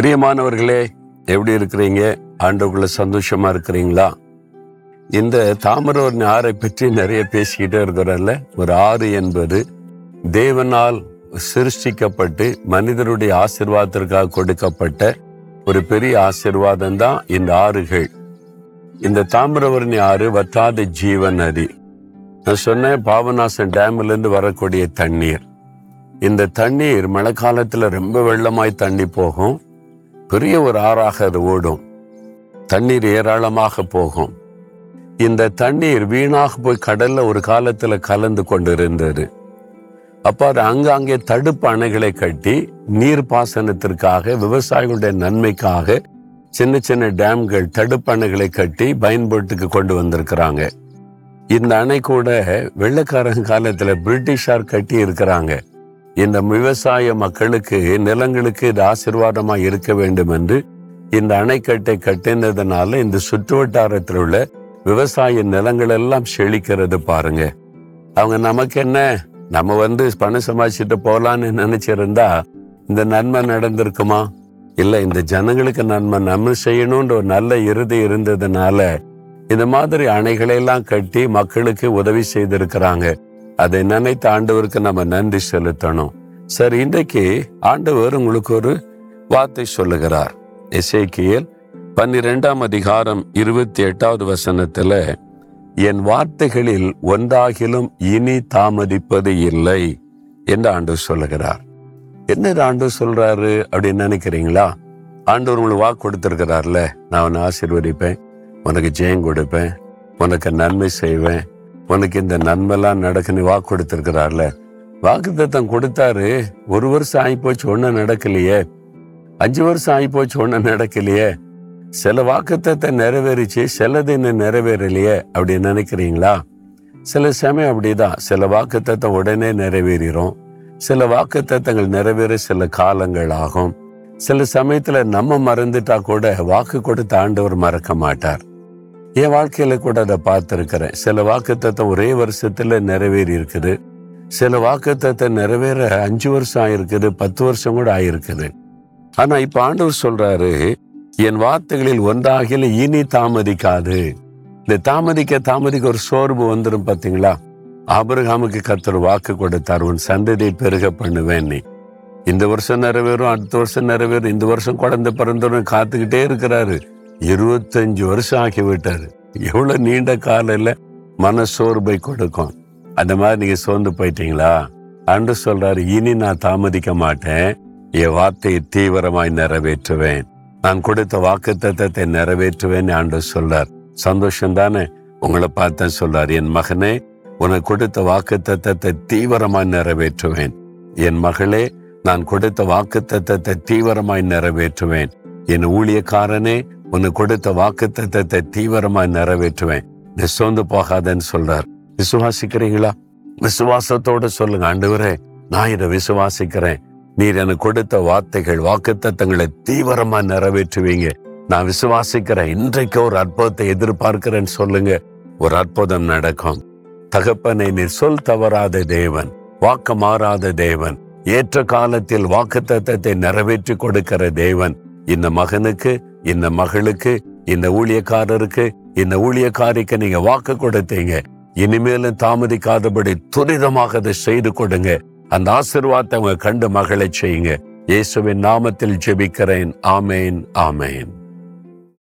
பிரியமானவர்களே எப்படி இருக்கிறீங்க? ஆண்டவுக்குள்ள சந்தோஷமா இருக்கிறீங்களா? இந்த தாமிரவர்ணி ஆறை பற்றி நிறைய பேசிக்கிட்டே இருக்கிறார்ல. ஒரு ஆறு என்பது தேவனால் சிருஷ்டிக்கப்பட்டு மனிதருடைய ஆசிர்வாதத்திற்காக கொடுக்கப்பட்ட ஒரு பெரிய ஆசிர்வாதம் தான் இந்த ஆறுகள். இந்த தாமிரவர்ணி ஆறு வற்றாத ஜீவன் நதி நான் சொன்னேன் பாபநாசன் டேம்ல இருந்து வரக்கூடிய தண்ணீர். இந்த தண்ணீர் மழை காலத்துல ரொம்ப வெள்ளமாய் தண்ணி போகும். பெரிய ஒரு ஆறாக அது ஓடும். தண்ணீர் ஏராளமாக போகும். இந்த தண்ணீர் வீணாக போய் கடல்ல ஒரு காலத்துல கலந்து கொண்டிருந்தது. அப்போ அது அங்கங்கே தடுப்பு அணைகளை கட்டி நீர் பாசனத்திற்காக விவசாயிகளுடைய நன்மைக்காக சின்ன சின்ன டேம்கள் தடுப்பு அணைகளை கட்டி பயன்பாட்டுக்கு கொண்டு வந்திருக்கிறாங்க. இந்த அணை கூட வெள்ளக்காரங்க காலத்துல பிரிட்டிஷார் கட்டி இருக்கிறாங்க இந்த விவசாய மக்களுக்கு நிலங்களுக்கு இது ஆசிர்வாதமா இருக்க வேண்டும் என்று இந்த அணைக்கட்டை கட்டினதுனால இந்த சுற்று வட்டாரத்தில் உள்ள விவசாய நிலங்கள் எல்லாம் செழிக்கிறது பாருங்க. அவங்க நமக்கு என்ன? நம்ம வந்து பணம் சம்பாதிச்சுட்டு போகலான்னு நினைச்சிருந்தா இந்த நன்மை நடந்திருக்குமா? இல்லை இந்த ஜனங்களுக்கு நன்மை நம்ம செய்யணும்ன்ற ஒரு நல்ல இறுதி இருந்ததுனால இந்த மாதிரி அணைகளை எல்லாம் கட்டி மக்களுக்கு உதவி செய்திருக்கிறாங்க. அதை நினைத்த ஆண்டவருக்கு நம்ம நன்றி செலுத்தணும். சரி இன்றைக்கு ஆண்டவர் உங்களுக்கு ஒரு வார்த்தை சொல்லுகிறார். இசைக்கியல் பன்னிரெண்டாம் அதிகாரம் இருபத்தி எட்டாவது வசனத்துல என் வார்த்தைகளில் ஒன்றாகிலும் இனி தாமதிப்பது இல்லை என்று ஆண்டு சொல்லுகிறார். என்ன ஆண்டு சொல்றாரு அப்படின்னு நினைக்கிறீங்களா? ஆண்டவர் உங்களுக்கு வாக்கு கொடுத்துருக்கிறார்ல. நான் உன்னை ஆசீர்வதிப்பேன். உனக்கு ஜெயம் கொடுப்பேன். உனக்கு நன்மை செய்வேன். உனக்கு இந்த நன்மைலாம் நடக்குன்னு வாக்கு கொடுத்திருக்கிறார்ல. வாக்கு தத்தம் கொடுத்தாரு ஒரு வருஷம் ஆகி போச்சு ஒன்றும் நடக்கலையே. அஞ்சு வருஷம் ஆகி போச்சு ஒன்றும் நடக்கலையே. சில வாக்குத்தத்தை நிறைவேறிச்சு சிலது இன்னும் நிறைவேறலையே அப்படி நினைக்கிறீங்களா? சில சமயம் அப்படிதான் சில வாக்குத்தத்தம் உடனே நிறைவேறிடும் சில வாக்குத்தத்தங்கள் நிறைவேற சில காலங்கள் ஆகும். சில சமயத்துல நம்ம மறந்துட்டா கூட வாக்கு கொடுத்த ஆண்டவர் மறக்க மாட்டார். என் வாழ்க்கையில கூட அதை பார்த்துருக்கிறேன். சில வாக்குத்தத்தை ஒரே வருஷத்துல நிறைவேறி இருக்குது சில வாக்குத்தத்தை நிறைவேற அஞ்சு வருஷம் ஆயிருக்குது பத்து வருஷம் கூட ஆயிருக்குது. ஆனா இப்ப ஆண்டவர் சொல்றாரு என் வார்த்தைகளில் ஒன்றாகில இனி தாமதிக்காது. இந்த தாமதிக்க தாமதிக்க ஒரு சோர்வு வந்துடும் பாத்தீங்களா? ஆபிரகாமுக்கு கத்தர் வாக்கு கொடுத்தார் உன் சந்ததியை பெருக பண்ணுவேன் நீ. இந்த வருஷம் நிறைவேறும் அடுத்த வருஷம் நிறைவேறும் இந்த வருஷம் குழந்தை பிறந்தவரும் காத்துக்கிட்டே இருக்கிறாரு. இருபத்தஞ்சு வருஷம் ஆக்கி விட்டாரு. எவ்வளவு நீண்ட காலையில மன சோர்வை கொடுக்கும். அந்த மாதிரி நீங்க சோர்ந்து போயிட்டீங்களா? அன்று சொல்றாரு இனி நான் தாமதிக்க மாட்டேன். என் வார்த்தையை தீவிரமாய் நிறைவேற்றுவேன். நான் கொடுத்த வாக்கு தத்தத்தை நிறைவேற்றுவேன் ஆண்டு சொல்றார். சந்தோஷம் தானே உங்களை பார்த்தேன் சொல்றார் என் மகனே உனக்கு கொடுத்த வாக்கு தத்தத்தை தீவிரமாய் நிறைவேற்றுவேன். என் மகளே நான் கொடுத்த வாக்கு தத்தத்தை தீவிரமாய் நிறைவேற்றுவேன். என் ஊழியக்காரனே உனக்கு கொடுத்த வாக்கு தத்தத்தை தீவிரமாய் நிறைவேற்றுவேன். நீ சோர்ந்து போகாதன்னு சொல்றார். விசுவாசிக்கிறீங்களா விசுவாசத்தோட சொல்லுங்க ஆண்டவரே நான் இதை விசுவாசிக்கிறேன். நீர் எனக்கு கொடுத்த வார்த்தைகள் வாக்குத்தத்தங்களை தீவிரமா நிறைவேற்றுவீங்க. நான் விசுவாசிக்கிறேன் இன்றைக்கு ஒரு அற்புதத்தை எதிர்பார்க்கிறேன்னு சொல்லுங்க. ஒரு அற்புதம் நடக்கும். தகப்பனை நீர் சொல் தவறாத தேவன் வாக்கு மாறாத தேவன் ஏற்ற காலத்தில் வாக்குத்தத்தத்தை நிறைவேற்றி கொடுக்கிற தேவன் இந்த மகனுக்கு இந்த மகளுக்கு இந்த ஊழியக்காரருக்கு இந்த ஊழியக்காரிக்கு நீங்க வாக்கு கொடுத்தீங்க. இனிமேலும் தாமதிக்காதபடி துரிதமாக அதை செய்து கொடுங்க. அந்த ஆசிர்வாதத்தை அவங்க கண்டு மகளை செய்யுங்க. இயேசுவின் நாமத்தில் ஜெபிக்கிறேன். ஆமேன் ஆமேன்.